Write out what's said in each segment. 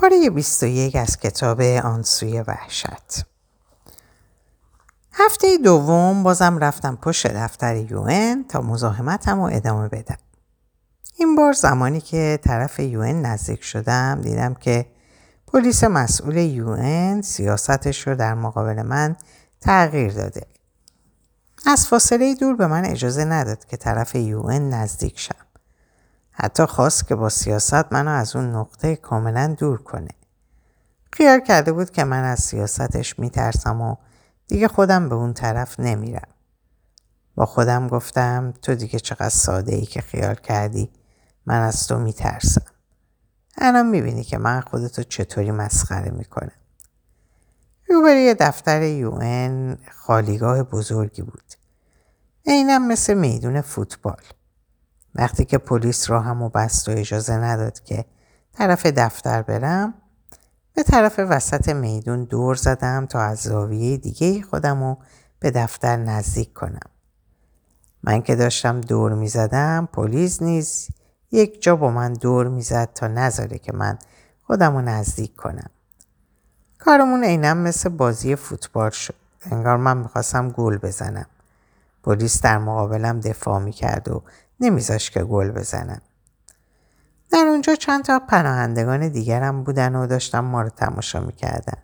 پاره 21 از کتاب آنسوی وحشت هفته دوم بازم رفتم پشت دفتر یون تا مزاحمتم رو ادامه بدم. این بار زمانی که طرف یون نزدیک شدم دیدم که پلیس مسئول یون سیاستش رو در مقابل من تغییر داده. از فاصله دور به من اجازه نداد که طرف یون نزدیک شم. حتی خواست که با سیاست منو از اون نقطه کاملا دور کنه. خیال کرده بود که من از سیاستش میترسم و دیگه خودم به اون طرف نمیرم. با خودم گفتم تو دیگه چقدر ساده ای که خیال کردی من از تو میترسم. الان می‌بینی که من خودتو چطوری مسخره می‌کنم. روبروی دفتر یون خالیگاه بزرگی بود. اینم مثل میدون فوتبال. وقتی که پلیس را هم و بست و اجازه نداد که طرف دفتر برم به طرف وسط میدون دور زدم تا از زاویه دیگه خودم رو به دفتر نزدیک کنم. من که داشتم دور می زدم پلیس نیز یک جا با من دور می‌زد تا نذاره که من خودم رو نزدیک کنم. کارمون اینم مثل بازی فوتبال شد. انگار من می‌خواستم گل بزنم. پلیس در مقابلم دفاع می‌کرد و نمیذاش که گل بزنم. در اونجا چند تا پناهندگان دیگرم بودن و داشتم ما رو تماشا می‌کردن.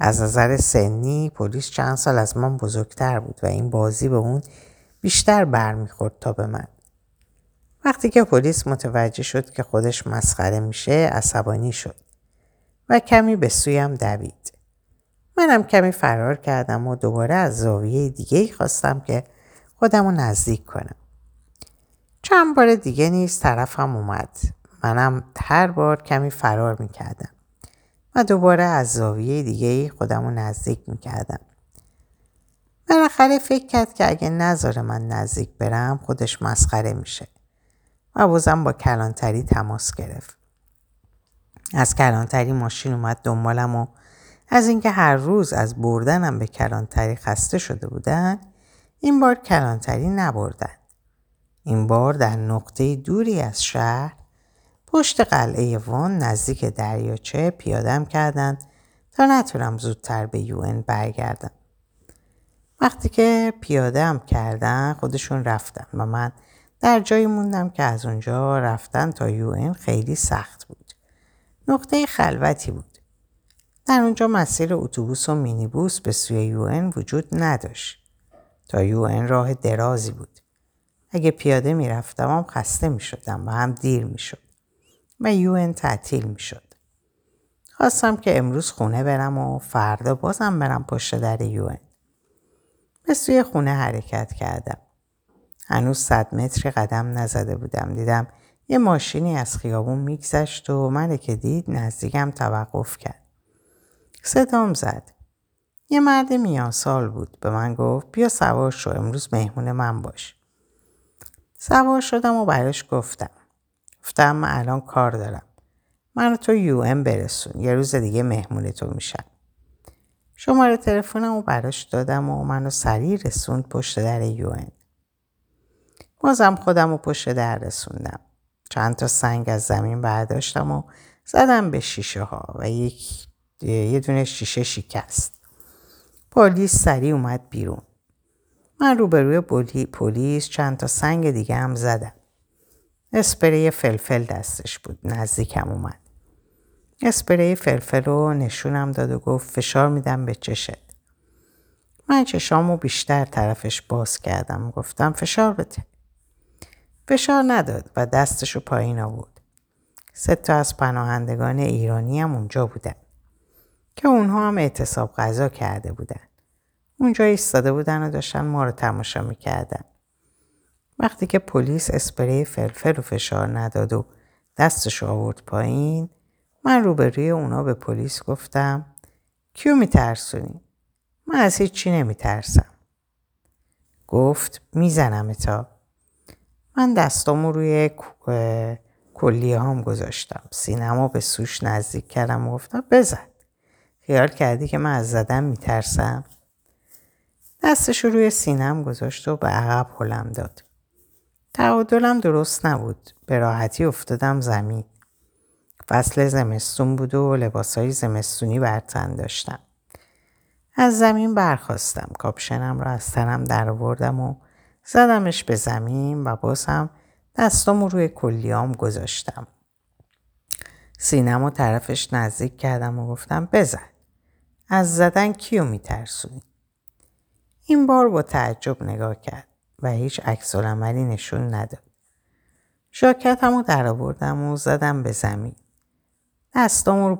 از نظر سنی پلیس چند سال از من بزرگتر بود و این بازی به اون بیشتر برمیخورد تا به من. وقتی که پلیس متوجه شد که خودش مسخره میشه عصبانی شد و کمی به سویم دوید. منم کمی فرار کردم و دوباره از زاویه دیگه خواستم که خودم رو نزدیک کنم. چند بار دیگه نیز طرفم اومد. منم هر بار کمی فرار می‌کردم و دوباره از زاویه دیگه خودم رو نزدیک می‌کردم. بالاخره فکر کرد که اگه نذاره من نزدیک برم خودش مسخره میشه و بازم با کلانتری تماس گرفت. از کلانتری ماشین اومد دنبالم و از اینکه هر روز از بردنم به کلانتری خسته شده بودن این بار کلانتری نبردن. این بار در نقطه دوری از شهر پشت قلعه وان نزدیک دریاچه پیادم کردند تا نتونم زودتر به یون برگردم. وقتی که پیادم کردن خودشون رفتن و من در جایی موندم که از اونجا رفتن تا یون خیلی سخت بود. نقطه خلوتی بود. در اونجا مسیر اتوبوس و مینیبوس به سوی یون وجود نداشت. تا یون راه درازی بود. اگه پیاده می‌رفتم هم خسته می شدم و هم دیر می شد و یون تعطیل می شد. خواستم که امروز خونه برم و فردا بازم برم پشت در یون. به سوی خونه حرکت کردم. هنوز صد متری قدم نزده بودم. دیدم یه ماشینی از خیابون میگذشت و من که دید نزدیکم توقف کرد. صدام زد. یه مرد میان سال بود. به من گفت بیا سوار شو امروز مهمون من باش. سوار شدم و براش گفتم. گفتم من الان کار دارم. منو تو یو ام برسون. یه روز دیگه مهمون تو میشم. شماره تلفنم رو براش دادم و منو سریع رسوند پشت در یو ام. بازم خودم رو پشت در رسوندم. چند تا سنگ از زمین برداشتم و زدم به شیشه ها و یک یه دونه شیشه شکست. پلیس سریع اومد بیرون. من روبروی پلیس چند تا سنگ دیگه هم زدم. اسپری فلفل دستش بود. نزدیکم اومد. اسپری فلفل رو نشونم داد و گفت فشار میدم به چشت. من چشامو بیشتر طرفش باز کردم. گفتم فشار بده. فشار نداد و دستشو پایین آورد. سه تا از پناهندگان ایرانی هم اونجا بودن که اونها هم اعتصاب غذا کرده بودن. اونجا ایستاده بودن و داشتن ما رو تماشا می‌کردن. وقتی که پلیس اسپری فلفل رو فشار نداد و دستش آورد پایین من روبروی اونا به پلیس گفتم کیو میترسونی؟ من از هیچی نمیترسم. گفت می‌زنم تا. من دستامو روی کلیه هم گذاشتم. سینما به سوش نزدیک کردم و گفتم بزن. خیال کردی که من از زدن میترسم؟ دستش رو روی سینم گذاشت و به عقب هلم داد. تعادلم درست نبود. به راحتی افتادم زمین. فصل زمستون بود و لباسهای زمستونی بر تن داشتم. از زمین برخواستم. کاپشنم را از تنم در آوردم و زدمش به زمین و باز هم دستامو روی کلیام گذاشتم. سینم و طرفش نزدیک کردم و گفتم بزن. از زدن کیو میترسونی؟ این بار با تعجب نگاه کرد و هیچ عکس نشون نداد. شاکتم رو در آوردم و زدم به زمین. دستام رو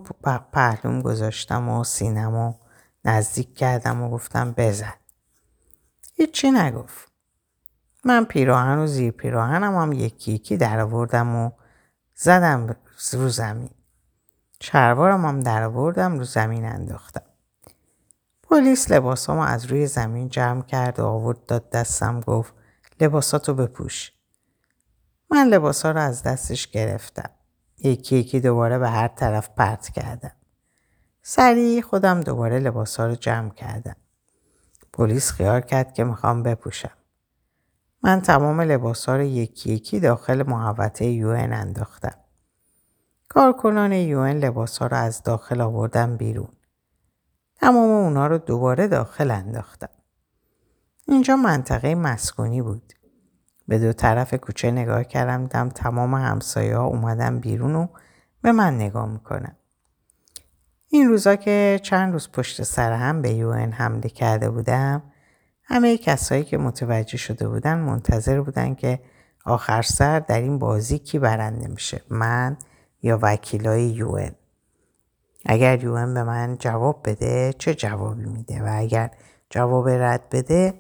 پهلوم گذاشتم و سینم نزدیک کردم و گفتم بزن. هیچی نگفت. من پیراهن و زیر پیراهنم هم یکی یکی در آوردم و زدم رو زمین. چروارم هم در آوردم رو زمین انداختم. پلیس لباسامو از روی زمین جمع کرد و آورد داد دستم گفت لباساتو بپوش. من لباسا رو از دستش گرفتم. یکی یکی دوباره به هر طرف پرت کردم. سریع خودم دوباره لباسا رو جمع کردم. پلیس خیال کرد که می‌خوام بپوشم. من تمام لباسا رو یکی یکی داخل محوطه یون انداختم. کارکنان یون لباسا رو از داخل آوردم بیرون. تمام اونا رو دوباره داخل انداختم. اینجا منطقه مسکونی بود. به دو طرف کوچه نگاه کردم دیدم تمام همسایه ها اومدن بیرون و به من نگاه می‌کنن. این روزا که چند روز پشت سر هم به یون حمله کرده بودم همه کسایی که متوجه شده بودن منتظر بودن که آخر سر در این بازی کی برنده میشه من یا وکیلای یون اگر یون به من جواب بده چه جوابی میده؟ و اگر جواب رد بده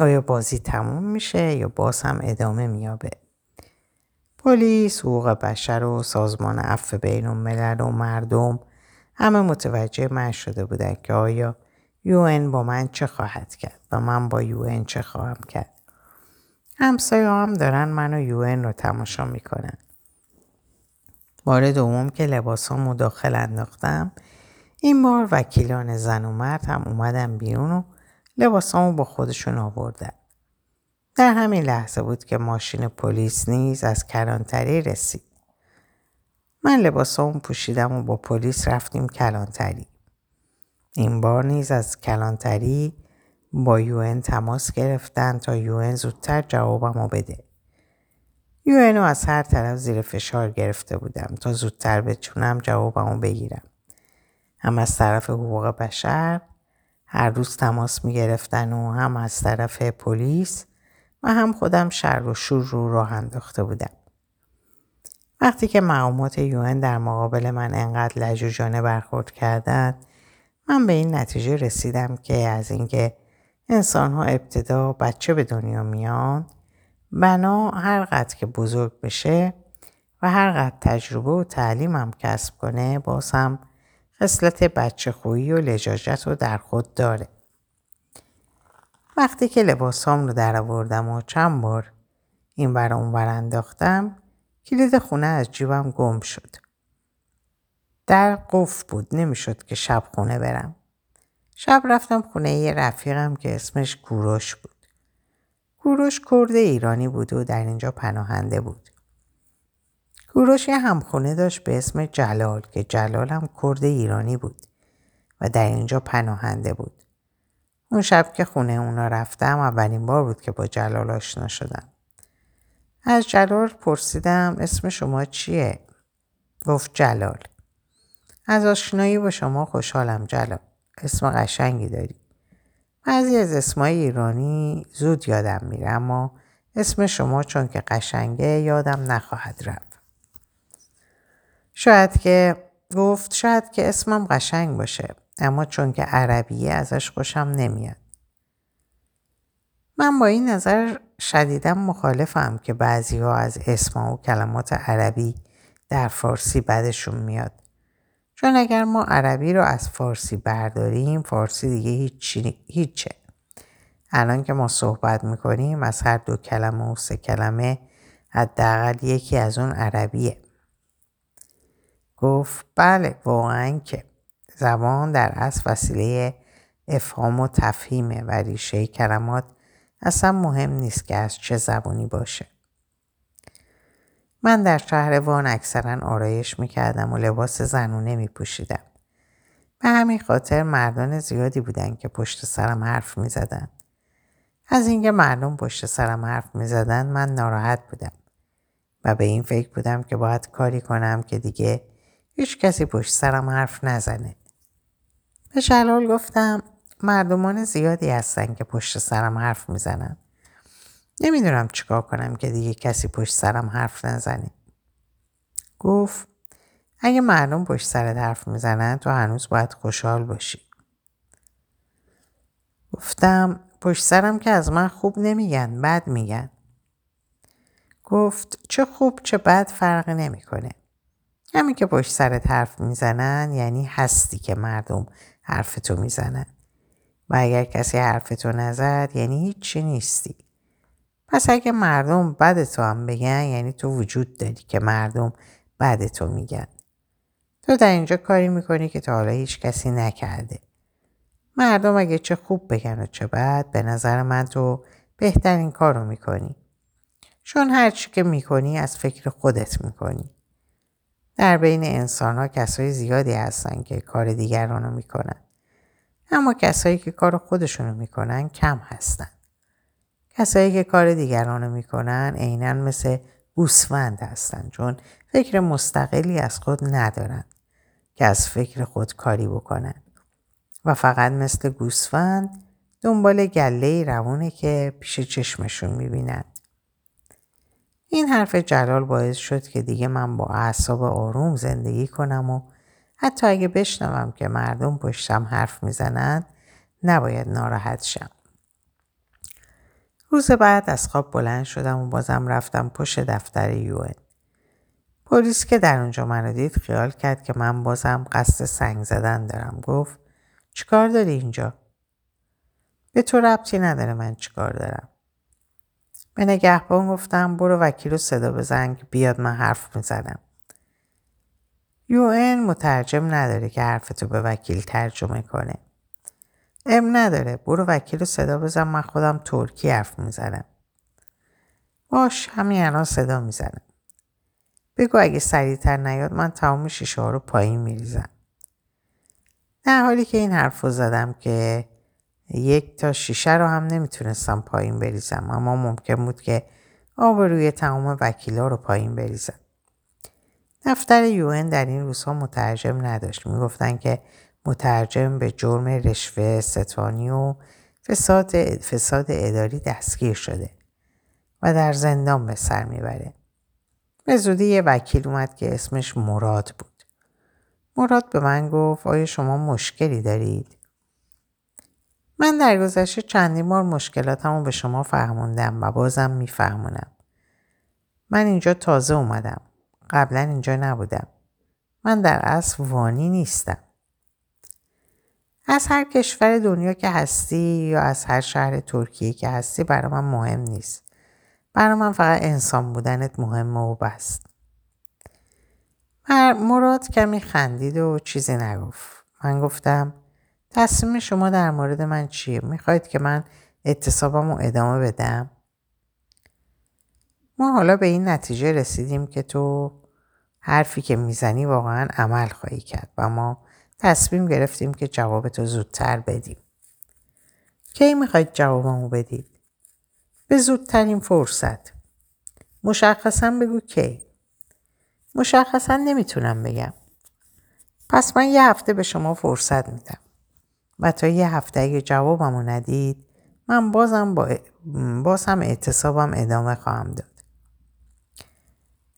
آیا بازی تموم میشه یا باز هم ادامه میابه؟ پلیس حقوق بشر و سازمان عفو بین الملل و مردم همه متوجه من شده بودن که آیا یون با من چه خواهد کرد و من با یون چه خواهم کرد. همسایه هم دارن من و یون رو تماشا می‌کنن. بار دوم که لباس ها داخل انداختم این بار وکیلان زن و مرد هم اومدن بیرون و لباسامو با خودشون آوردن. در همین لحظه بود که ماشین پلیس نیز از کلانتری رسید. من لباسامو پوشیدم و با پلیس رفتیم کلانتری. این بار نیز از کلانتری با یون تماس گرفتن تا یون زودتر جوابمو بده. رو از هر طرف زیر فشار گرفته بودم تا زودتر بتونم جوابمو بگیرم. هم از طرف حقوق بشر هر روز تماس می گرفتن و هم از طرف پلیس و هم خودم شر و شور رو راه انداخته بودم. وقتی که مقامات یون در مقابل من انقدر لجوجانه برخورد کردند من به این نتیجه رسیدم که از اینکه انسان ها ابتدا بچه به دنیا میان بنا هر قدر که بزرگ بشه و هر قدر تجربه و تعلیم هم کسب کنه باز هم خصلت بچه خویی و لجاجت رو در خود داره. وقتی که لباسام رو در آوردم و چند بار این بر اون بر انداختم کلید خونه از جیبم گم شد. در قفل بود نمی‌شد که شب خونه برم. شب رفتم خونه یه رفیقم که اسمش کوروش بود. کوروش کرد ایرانی بود و در اینجا پناهنده بود. کوروش یه همخونه داشت به اسم جلال که جلال هم کرد ایرانی بود و در اینجا پناهنده بود. اون شب که خونه اونا رفتم اولین بار بود که با جلال آشنا شدم. از جلال پرسیدم اسم شما چیه؟ گفت جلال. از آشنایی با شما خوشحالم جلال. اسم قشنگی داری. بعضی از اسمای ایرانی زود یادم میره اما اسم شما چون که قشنگه یادم نخواهد رفت. شاید که گفت شاید که اسمم قشنگ باشه اما چون که عربیه ازش خوشم نمیاد. من با این نظر شدیدا مخالفم که بعضی ها از اسم و کلمات عربی در فارسی بدشون میاد. چون اگر ما عربی رو از فارسی برداریم فارسی دیگه هیچ هیچه. الان که ما صحبت می‌کنیم از هر دو کلمه و سه کلمه حداقل یکی از اون عربیه. گفت بله واقعا که زبان در اصل وسیله افهام و تفهیمه و ریشه کلمات اصلا مهم نیست که از چه زبانی باشه. من در شهر وان اکثرا آرایش می‌کردم و لباس زنونه میپوشیدم. به همین خاطر مردان زیادی بودن که پشت سرم حرف می‌زدن. از اینکه مردم پشت سرم حرف می‌زدن من ناراحت بودم و به این فکر بودم که باید کاری کنم که دیگه هیچ کسی پشت سرم حرف نزنه. به جلال گفتم مردمان زیادی هستن که پشت سرم حرف می‌زنن. نمی‌دونم چیکار کنم که دیگه کسی پشت سرم حرف نزنه. گفت اگه مردم پشت سرت حرف می‌زنن تو هنوز باید خوشحال باشی. گفتم پشت سرم که از من خوب نمیگن بد میگن. گفت چه خوب چه بد فرق نمی‌کنه. همین که پشت سرت حرف می‌زنن یعنی هستی که مردم حرفتو می‌زنن. و اگر کسی حرفتو نزد یعنی هیچی نیستی. پس اگه مردم بد تو هم بگن یعنی تو وجود داری که مردم بد تو میگن. تو در اینجا کاری می‌کنی که تا حالا هیچ کسی نکرده. مردم اگه چه خوب بگن و چه بد به نظر من تو بهترین کار رو می‌کنی. چون هرچی که می‌کنی از فکر خودت می‌کنی. در بین انسان ها کسای زیادی هستن که کار دیگران رو می‌کنن. اما کسایی که کار خودشونو می‌کنن کم هستن. کسایی که کار دیگران رو می‌کنن عینا مثل گوسفند هستن چون فکر مستقلی از خود ندارن که از فکر خود کاری بکنن و فقط مثل گوسفند دنبال گله روونه که پیش چشمشون می‌بینن. این حرف جلال باعث شد که دیگه من با اعصاب آروم زندگی کنم و حتی اگه بشنوم که مردم پشتم حرف می‌زنن نباید ناراحت شم. روز بعد از خواب بلند شدم و بازم رفتم پشت دفتر یوئن. پلیس که در اونجا منو دید خیال کرد که من بازم قصد سنگ زدن دارم گفت چیکار داری اینجا؟ به تو ربطی نداره من چیکار دارم. به نگهبان گفتم برو وکیل رو صدا بزن که بیاد من حرف می‌زنم. یو مترجم نداره که حرفتو به وکیل ترجمه کنه. ام نداره برو وکیل رو صدا بزن من خودم ترکی حرف می‌زنم. باش همین الان صدا می‌زنم. بگو اگه سریعتر نیاد من تمام شیشه ها رو پایین میریزم. در حالی که این حرف رو زدم که یک تا شیشه رو هم نمی‌تونستم پایین بریزم اما ممکن بود که آب روی تمام وکیلا رو پایین بریزم. دفتر یون در این روزها مترجم نداشت. می‌گفتن که مترجم به جرم رشوه ستانی و فساد, فساد اداری دستگیر شده و در زندان به سر می‌بره. به زودی یه وکیل اومد که اسمش مراد بود. مراد به من گفت آیا شما مشکلی دارید؟ من در گذشته چندین بار مشکلاتمو به شما فهموندم و بازم میفهمونم. من اینجا تازه اومدم. قبلا اینجا نبودم. من در اصل وانی نیستم. از هر کشور دنیا که هستی یا از هر شهر ترکیه که هستی برای من مهم نیست. برای من فقط انسان بودنت مهمه و بست. مراد کمی خندید و چیزی نگفت. من گفتم تصمیم شما در مورد من چیه؟ می‌خواید که من اعتصابم رو ادامه بدم؟ ما حالا به این نتیجه رسیدیم که تو حرفی که می‌زنی واقعا عمل خواهی کرد و ما تصمیم گرفتیم که جوابتو زودتر بدیم. کی می‌خواید جوابمو بدید؟ به زودترین فرصت. مشخصا بگو کی. مشخصا نمی‌تونم بگم. پس من یه هفته به شما فرصت میدم. و تا یه هفته اگه جوابمو ندید من بازم با باز هم اعتصابم ادامه خواهم داد.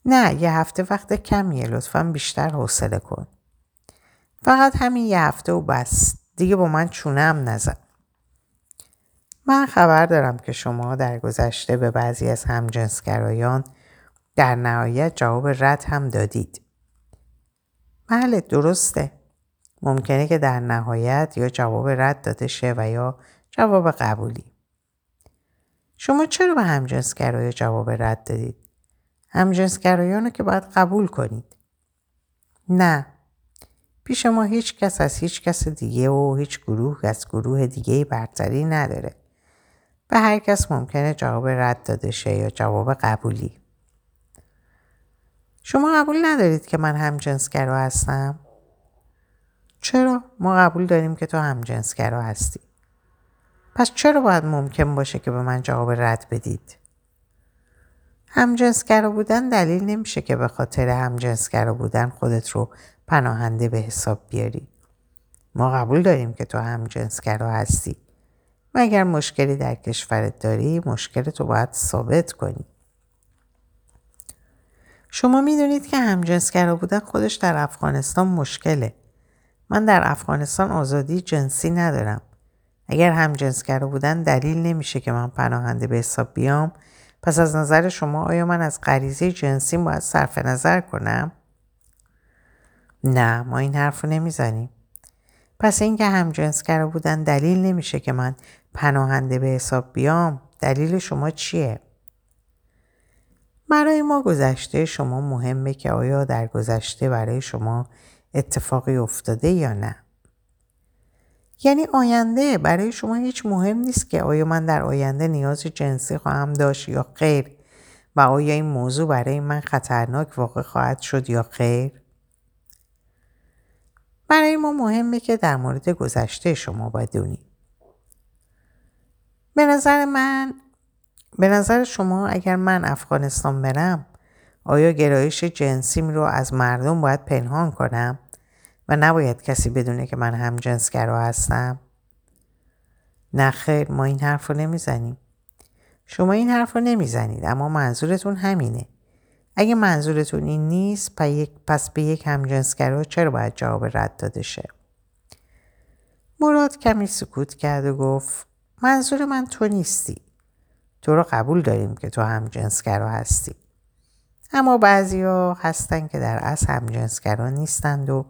نه یه هفته وقت کمیه لطفا بیشتر حوصله کن. فقط همین یه هفته و بس دیگه با من چونه هم نزن. من خبر دارم که شما در گذشته به بعضی از همجنسگرایان در نهایت جواب رد هم دادید. بله درسته. ممکنه که در نهایت یا جواب رد داده شه و یا جواب قبولی. شما چرا به همجنسگرایی جواب رد دادید؟ همجنسگرایان رو که باید قبول کنید. نه. پیش ما هیچ کس از هیچ کس دیگه و هیچ گروه از گروه دیگه برتری نداره. به هر کس ممکنه جواب رد داده شه یا جواب قبولی. شما قبول ندارید که من همجنسگرا هستم؟ چرا؟ ما قبول داریم که تو همجنسگرا هستی. پس چرا باید ممکن باشه که به من جواب رد بدید؟ همجنسگرا بودن دلیل نمیشه که به خاطر همجنسگرا بودن خودت رو پناهنده به حساب بیاری. ما قبول داریم که تو همجنسگرا هستی. و اگر مشکلی در کشورت داری مشکل تو باید ثابت کنی. شما می‌دونید که همجنسگرا بودن خودش در افغانستان مشکله. من در افغانستان آزادی جنسی ندارم. اگر همجنسگرا بودن دلیل نمیشه که من پناهنده به حساب بیام پس از نظر شما آیا من از غریزه جنسی باید صرف نظر کنم؟ نه ما این حرف رو نمی‌زنیم. پس اینکه همجنسگرا بودن دلیل نمیشه که من پناهنده به حساب بیام دلیل شما چیه؟ برای ما گذشته شما مهمه که آیا در گذشته برای شما اتفاقی افتاده یا نه؟ یعنی آینده برای شما هیچ مهم نیست که آیا من در آینده نیاز جنسی خواهم داشت یا خیر و آیا این موضوع برای من خطرناک واقع خواهد شد یا خیر؟ برای ما مهمه که در مورد گذشته شما بدونیم. به نظر من به نظر شما اگر من افغانستان برم آیا گرایش جنسیم رو از مردم باید پنهان کنم و نباید کسی بدونه که من هم جنسگرا هستم؟ نه خیر ما این حرف رو نمی‌زنیم. شما این حرف رو نمی‌زنید اما منظورتون همینه. اگه منظورتون این نیست پس به یک همجنسگرا چرا باید جواب رد داده شه؟ مراد کمی سکوت کرد و گفت منظور من تو نیستی. تو رو قبول داریم که تو هم جنسگرا هستی. اما بعضیا هستن که در اصل هم جنسگرا نیستند و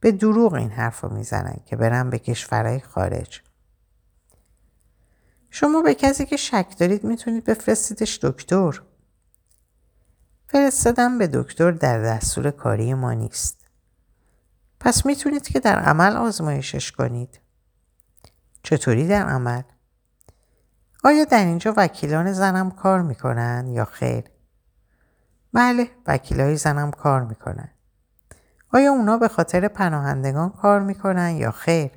به دروغ این حرف رو می‌زنن که برن به کشورهای خارج. شما به کسی که شک دارید می‌تونید بفرستیدش دکتر. فرستادن به دکتر در دستور کاری ما نیست. پس می‌تونید که در عمل آزمایشش کنید. چطوری در عمل؟ آیا در اینجا وکیلان زنم کار می‌کنن یا خیر؟ بله وکیلای زنم کار می‌کنن. آیا اونا به خاطر پناهندگان کار می‌کنن یا خیر؟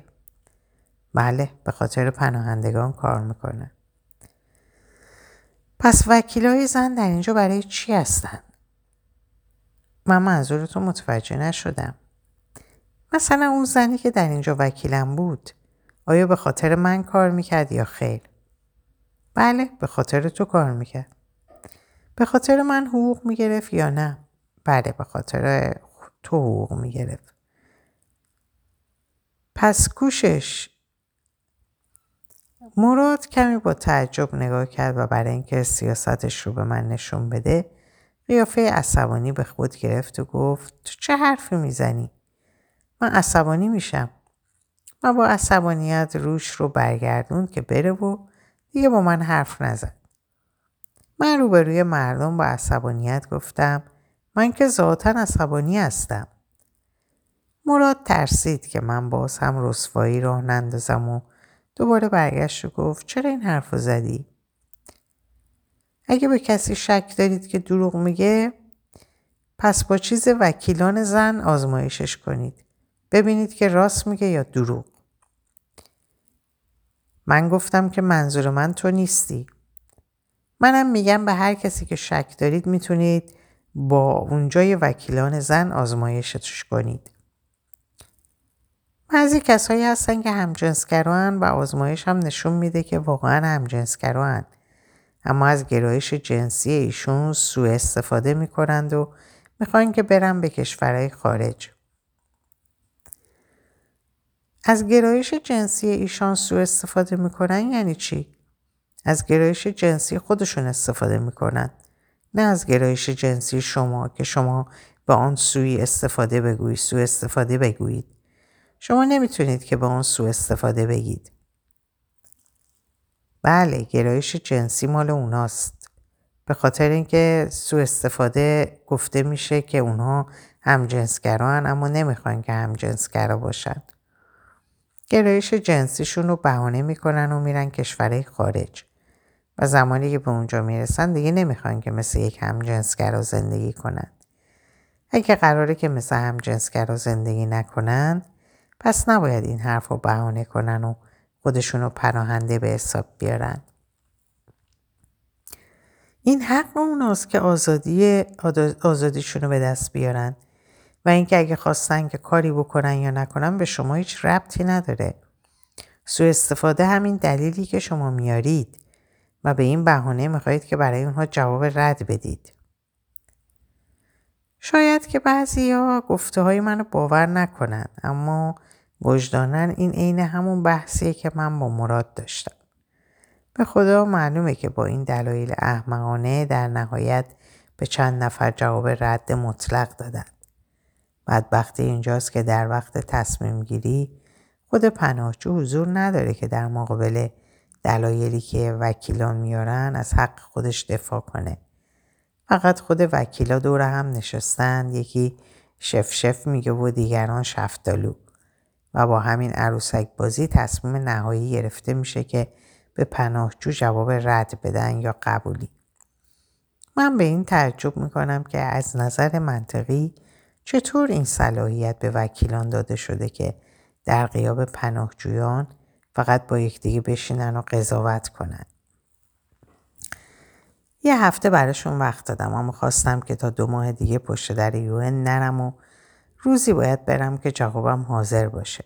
بله به خاطر پناهندگان کار می‌کنن. پس وکیلای زن در اینجا برای چی هستن؟ من منظورتون متوجه نشدم. مثلا اون زنی که در اینجا وکیلم بود آیا به خاطر من کار می‌کرد یا خیر؟ بله به خاطر تو کار می‌کرد. به خاطر من حقوق می‌گرفت یا نه؟ بله به خاطر تو حقوق می‌گرفت. پس کوشش مراد کمی با تعجب نگاه کرد و برای اینکه سیاستش رو به من نشون بده قیافه عصبانی به خود گرفت و گفت تو چه حرفی می‌زنی؟ من عصبانی میشم. من با عصبانیت روش رو برگردون که بره و دیگه با من حرف نزد. من روبروی مردم با عصبانیت گفتم من که ذاتا عصبانی هستم. مراد ترسید که من باز هم رسوایی راه نندازم و دوباره برگشت و گفت چرا این حرف زدی؟ اگه به کسی شک دارید که دروغ میگه پس با چیز وکیلان زن آزمایشش کنید. ببینید که راست میگه یا دروغ. من گفتم که منظور من تو نیستی. منم میگم به هر کسی که شک دارید می‌تونید با اونجای وکیلان زن آزمایشش کنید. بعضی کسایی هستن که همجنسگران و آزمایش هم نشون میده که واقعا همجنسگران اما از گرایش جنسی ایشون سوء استفاده می‌کنند و می‌خوان که برن به کشورهای خارج. از گرایش جنسی ایشان سوء استفاده می‌کنن یعنی چی؟ از گرایش جنسی خودشون استفاده می‌کنن. نه از گرایش جنسی شما که شما به آن سوی استفاده بگویید سوء استفاده بگویید. شما نمی‌تونید که به آن سوء استفاده بگید. بله گرایش جنسی مال اوناست. به خاطر اینکه سوء استفاده گفته میشه که اونها هم جنسگران اما نمی‌خوان که هم جنسگرا باشن. گرایش جنسیشون رو بهانه می‌کنن و میرن کشورهای خارج. و زمانی که به اونجا می‌رسن دیگه نمی‌خوان که مثل یک هم جنسگرا زندگی کنن. اگه قراره که مثل هم جنسگرا زندگی نکنن پس نباید این حرف رو بهانه کنن و خودشون رو پناهنده به حساب بیارن. این حق اوناست که آزادی آزادیشون رو به دست بیارن و اینکه اگه خواستن که کاری بکنن یا نکنن به شما هیچ ربطی نداره. سوء استفاده همین دلیلی که شما میارید و به این بهانه می‌خواهید که برای اونها جواب رد بدید. شاید که بعضی ها گفته های منو باور نکنن اما وجدانن این عین همون بحثیه که من با مراد داشتم. به خدا معلومه که با این دلایل احمقانه در نهایت به چند نفر جواب رد مطلق دادن. بدبختی اینجاست که در وقت تصمیم گیری خود پناهجو حضور نداره که در مقابل دلایلی که وکیلان میارن از حق خودش دفاع کنه. فقط خود وکیلا دور هم نشستن یکی شف شف میگه و دیگران شفتالو و با همین عروسک بازی تصمیم نهایی گرفته میشه که به پناهجو جواب رد بدن یا قبولی. من به این تعجب می‌کنم که از نظر منطقی چطور این صلاحیت به وکیلان داده شده که در قیاب پناهجویان فقط با یکدیگه بشینن و قضاوت کنن. یه هفته براشون وقت دادم اما خواستم که تا دو ماه دیگه پشت در یون نرم و روزی باید برم که جوابم حاضر باشه.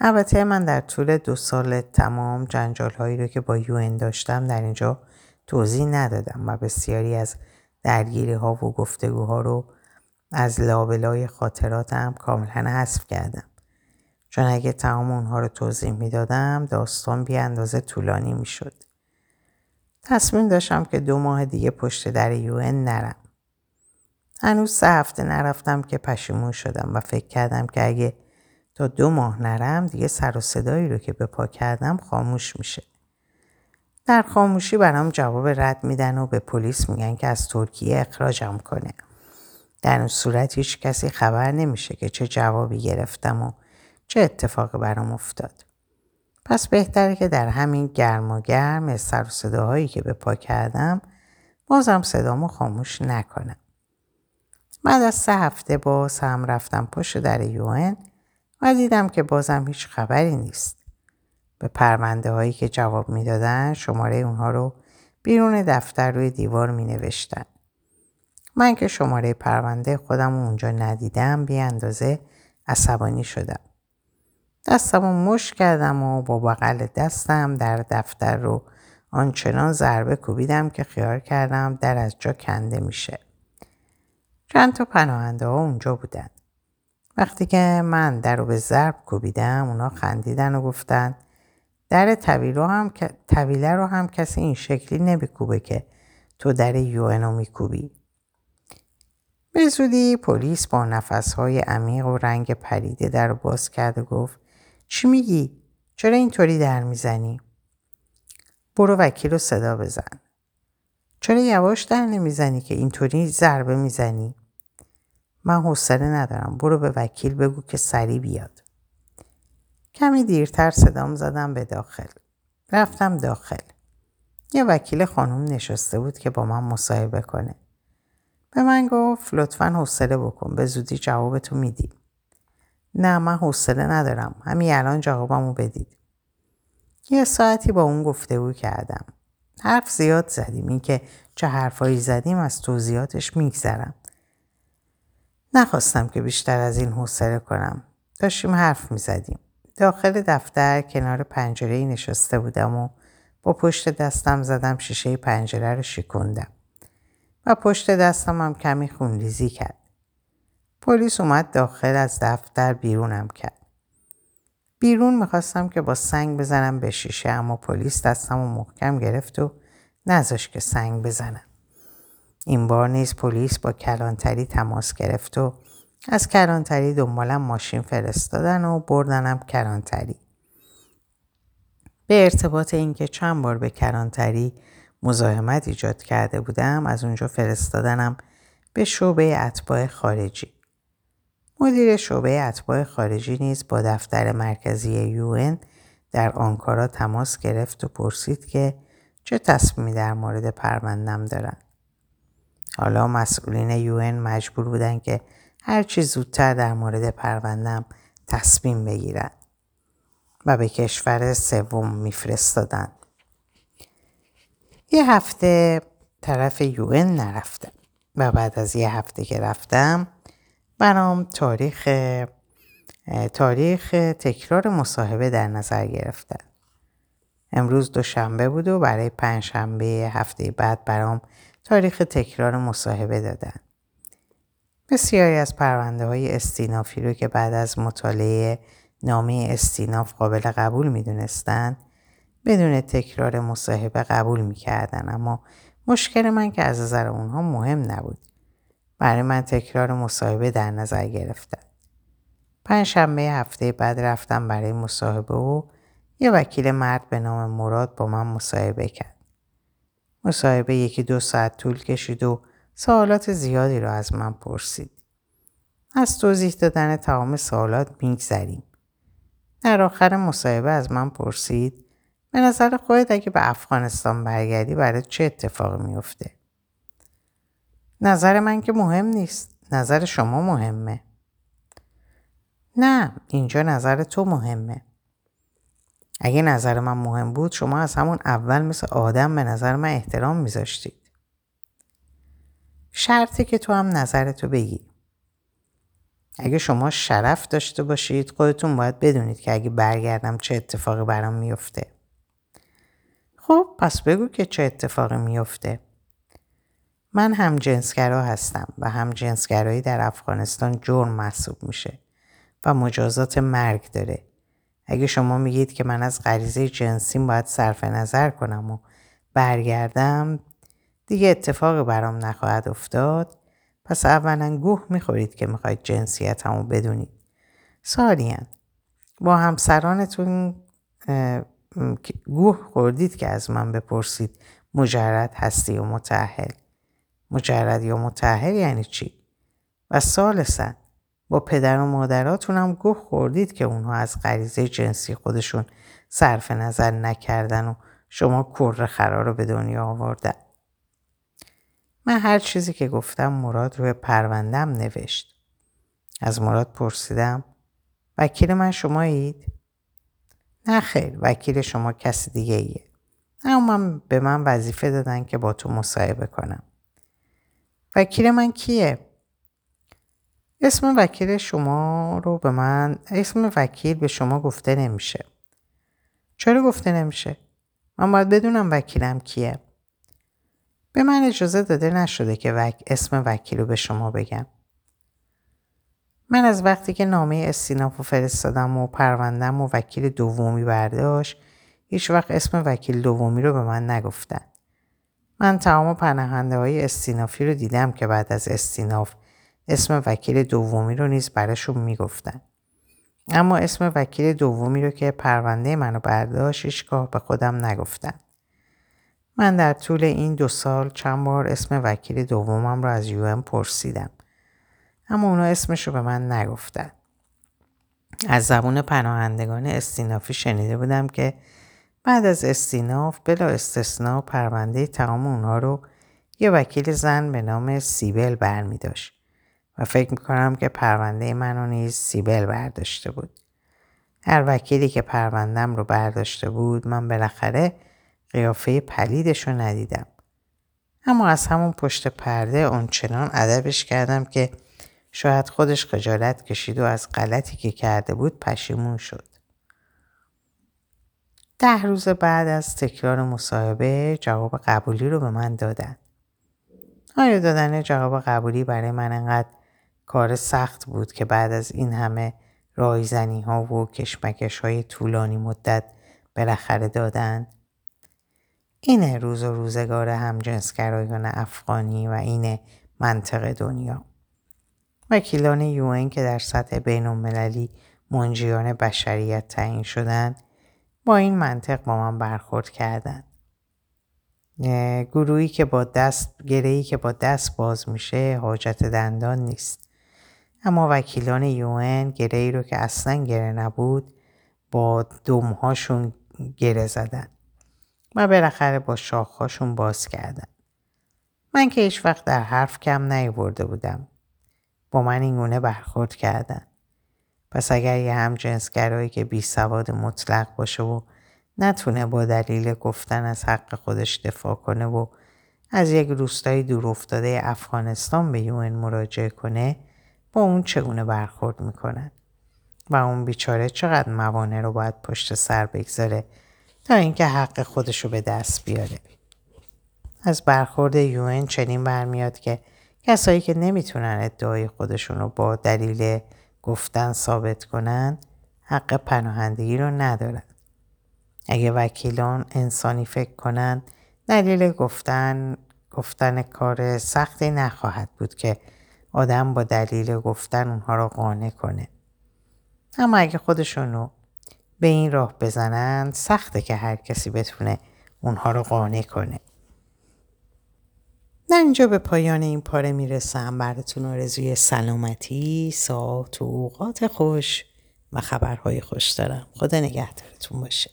البته من در طول دو سال تمام جنجال هایی رو که با یون داشتم در اینجا توضیح ندادم و بسیاری از درگیری ها و گفتگوها رو از لابلای خاطراتم کاملا حذف کردم. چون اگه تمام اونها رو توضیح می‌دادم داستان بی اندازه طولانی می‌شد. تصمیم داشتم که دو ماه دیگه پشت در یون نرم. هنوز سه هفته نرفتم که پشیمون شدم و فکر کردم که اگه تا دو ماه نرم دیگه سر و صدایی رو که به پا کردم خاموش میشه. در خاموشی برام جواب رد میدن و به پلیس میگن که از ترکیه اخراجم کنه. در اون صورت هیچ کسی خبر نمیشه که چه جوابی گرفتم و چه اتفاقی برام افتاد. پس بهتره که در همین گرم و گرم سر و صداهایی که به پا کردم بازم صدامو خاموش نکنم. بعد از سه هفته باز هم رفتم پشت در یون و دیدم که بازم هیچ خبری نیست. به پرونده هایی که جواب می‌دادن شماره اونها رو بیرون دفتر روی دیوار می نوشتن. من که شماره پرونده خودم اونجا ندیدم بی اندازه عصبانی شدم. دستم رو مش کردم و با بغل دستم در دفتر رو آنچنان ضربه کوبیدم که خیال کردم در از جا کنده میشه. چند تا پناهنده ها اونجا بودن. وقتی که من در رو به ضرب کوبیدم اونا خندیدن و گفتن در طویله هم, طویله رو هم کسی این شکلی نمیکوبه که تو در یوئنو میکوبی. به زودی پلیس با نفسهای عمیق و رنگ پریده در رو باز کرد و گفت چی میگی؟ چرا اینطوری در می‌زنی؟ برو وکیل رو صدا بزن. چرا یواش در نمی‌زنی که اینطوری ضربه می‌زنی؟ من حوصله ندارم. برو به وکیل بگو که سری بیاد. کمی دیرتر صدام زدم به داخل. رفتم داخل. یه وکیل خانم نشسته بود که با من مصاحبه کنه. به من گفت لطفا حوصله بکن به زودی جوابتو میدی. نه من حوصله ندارم همین الان جوابمو بدید یه ساعتی با اون گفتگو کردم حرف زیاد زدیم این که چه حرفایی زدیم از توضیحاتش میگذرم نخواستم که بیشتر از این حوصله کنم داشتیم حرف می‌زدیم داخل دفتر کنار پنجره نشسته بودم و با پشت دستم زدم شیشه پنجره رو شکوندم و پشت دستم هم کمی خونریزی کرد پلیس اومد داخل از دفتر بیرونم کرد. بیرون می‌خواستم که با سنگ بزنم به شیشه اما پلیس دستم و محکم گرفت و نذاش که سنگ بزنم. این بار نیز پلیس با کلانتری تماس گرفت و از کلانتری دنبالم ماشین فرستادن و بردنم کلانتری. به ارتباط اینکه چند بار به کلانتری مزاحمت ایجاد کرده بودم از اونجا فرستادنم به شعبه اتباع خارجی. مدیر شعبه اتباع خارجی نیز با دفتر مرکزی یون در آنکارا تماس گرفت و پرسید که چه تصمیمی در مورد پروندم دارند. حالا مسئولین یون مجبور بودن که هرچی زودتر در مورد پروندم تصمیم بگیرن و به کشور سوم میفرستادن یه هفته طرف یون نرفتم و بعد از یه هفته که رفتم برام تاریخ تاریخ تکرار مصاحبه در نظر گرفتن. امروز دوشنبه بود و برای پنجشنبه هفته بعد برام تاریخ تکرار مصاحبه دادن. بسیاری از پرونده های استینافی رو که بعد از مطالعه نامه استیناف قابل قبول می دونستن بدون تکرار مصاحبه قبول می کردن. اما مشکل من که از نظر اونها مهم نبود. برای من تکرار مصاحبه در نظر گرفتن. پنج شنبه هفته بعد رفتم برای مصاحبه و یه وکیل مرد به نام مراد با من مصاحبه کرد. مصاحبه یکی دو ساعت طول کشید و سوالات زیادی را از من پرسید. از توضیح دادن تمام سوالات میگذریم. در آخر مصاحبه از من پرسید به نظر خودت اگه به افغانستان برگردی برای چه اتفاقی میفته؟ نظر من که مهم نیست. نظر شما مهمه. نه اینجا نظر تو مهمه. اگه نظر من مهم بود شما از همون اول مثل آدم به نظر من احترام میذاشتید. شرطه که تو هم نظرتو بگی. اگه شما شرف داشته باشید خودتون باید بدونید که اگه برگردم چه اتفاقی برام میفته. خب پس بگو که چه اتفاقی میفته. من هم جنسگرا هستم و هم جنسگرایی در افغانستان جرم محسوب میشه و مجازات مرگ داره. اگه شما میگید که من از غریزه جنسیم باید صرف نظر کنم و برگردم دیگه اتفاقی برام نخواهد افتاد پس اولا گوه می‌خورید که می‌خواید جنسیت همو بدونید. سالین با همسرانتون گوه خوردید که از من بپرسید مجرد هستی و متحل. مجرد یا متحل یعنی چی؟ و سالسن با پدر و مادراتون هم گوه خوردید که اونها از غریزه جنسی خودشون صرف نظر نکردن و شما کر خرا رو به دنیا آوردن. من هر چیزی که گفتم مراد روی پروندم نوشت. از مراد پرسیدم وکیل من شمایید؟ نه خیر وکیل شما کسی دیگه ایه. اما من به من وظیفه دادن که با تو مصاحبه کنم. وکیل من کیه؟ اسم وکیل شما رو به من اسم وکیل به شما گفته نمیشه. چرا گفته نمیشه؟ من باید بدونم وکیلم کیه. به من اجازه داده نشده که وک... اسم وکیل رو به شما بگم. من از وقتی که نامه استیناف رو فرستادم و پروندم و وکیل دومی برداشت هیچ وقت اسم وکیل دومی رو به من نگفتن. من تمام پناهنده های استینافی رو دیدم که بعد از استیناف اسم وکیل دومی رو نیز براشون می‌گفتن. اما اسم وکیل دومی رو که پرونده منو برداشت هیچگاه به خودم نگفتن. من در طول این دو سال چند بار اسم وکیل دومم رو از یو پرسیدم. اما اونا اسمش رو به من نگفتن. از زبون پناهندگان استینافی شنیده بودم که بعد از استیناف بلا استثناء پرونده تمام اونها رو یه وکیل زن به نام سیبل برمی داشت و فکر می‌کنم که پرونده منو نیز سیبل برداشته بود. هر وکیلی که پروندم رو برداشته بود من بالاخره قیافه پلیدش رو ندیدم. اما از همون پشت پرده آنچنان ادبش کردم که شاید خودش خجالت کشید و از غلطی که کرده بود پشیمون شد. ده روز بعد از تکرار مصاحبه جواب قبولی رو به من دادن. آیا دادن جواب قبولی برای من انقدر کار سخت بود که بعد از این همه رایزنی ها و کشمکش های طولانی مدت بالاخره دادن؟ اینه روز و روزگار همجنسگرایان افغانی و اینه منطق دنیا. وکیلان یوئن که در سطح بین المللی منجیان بشریت تعیین شدند با این منطق با من برخورد کردند. گروهی که با دست گرهی که با دست باز میشه حاجت دندان نیست. اما وکیلان یوئن گرهی رو که اصلا گره نبود با دمهاشون گره زدن و بالاخره با شاخهاشون باز کردن. من که هیچ وقت در حرف کم نیورده بودم. با من این گونه برخورد کردن. پس اگر یه همجنسگرایی که بی سواد مطلق باشه و نتونه با دلیل گفتن از حق خودش دفاع کنه و از یک روستای دور افتاده افغانستان به یون مراجعه کنه با اون چگونه برخورد می‌کنن و اون بیچاره چقدر موانع رو باید پشت سر بگذاره تا اینکه حق خودش رو به دست بیاره؟ از برخورد یون چنین برمیاد که کسایی که نمی‌تونن ادعای خودشون رو با دلیل گفتن ثابت کنن حق پناهندگی رو ندارن. اگه وکیلان انسانی فکر کنن دلیل گفتن گفتن کار سختی نخواهد بود که آدم با دلیل گفتن اونها رو قانع کنه. اما اگه خودشونو به این راه بزنن سخته که هر کسی بتونه اونها رو قانع کنه. من اینجا به پایان این پاره می‌رسم براتون آرزوی سلامتی، ساعت و اوقات خوش و خبرهای خوش دارم. خدا نگهدارتون باشه.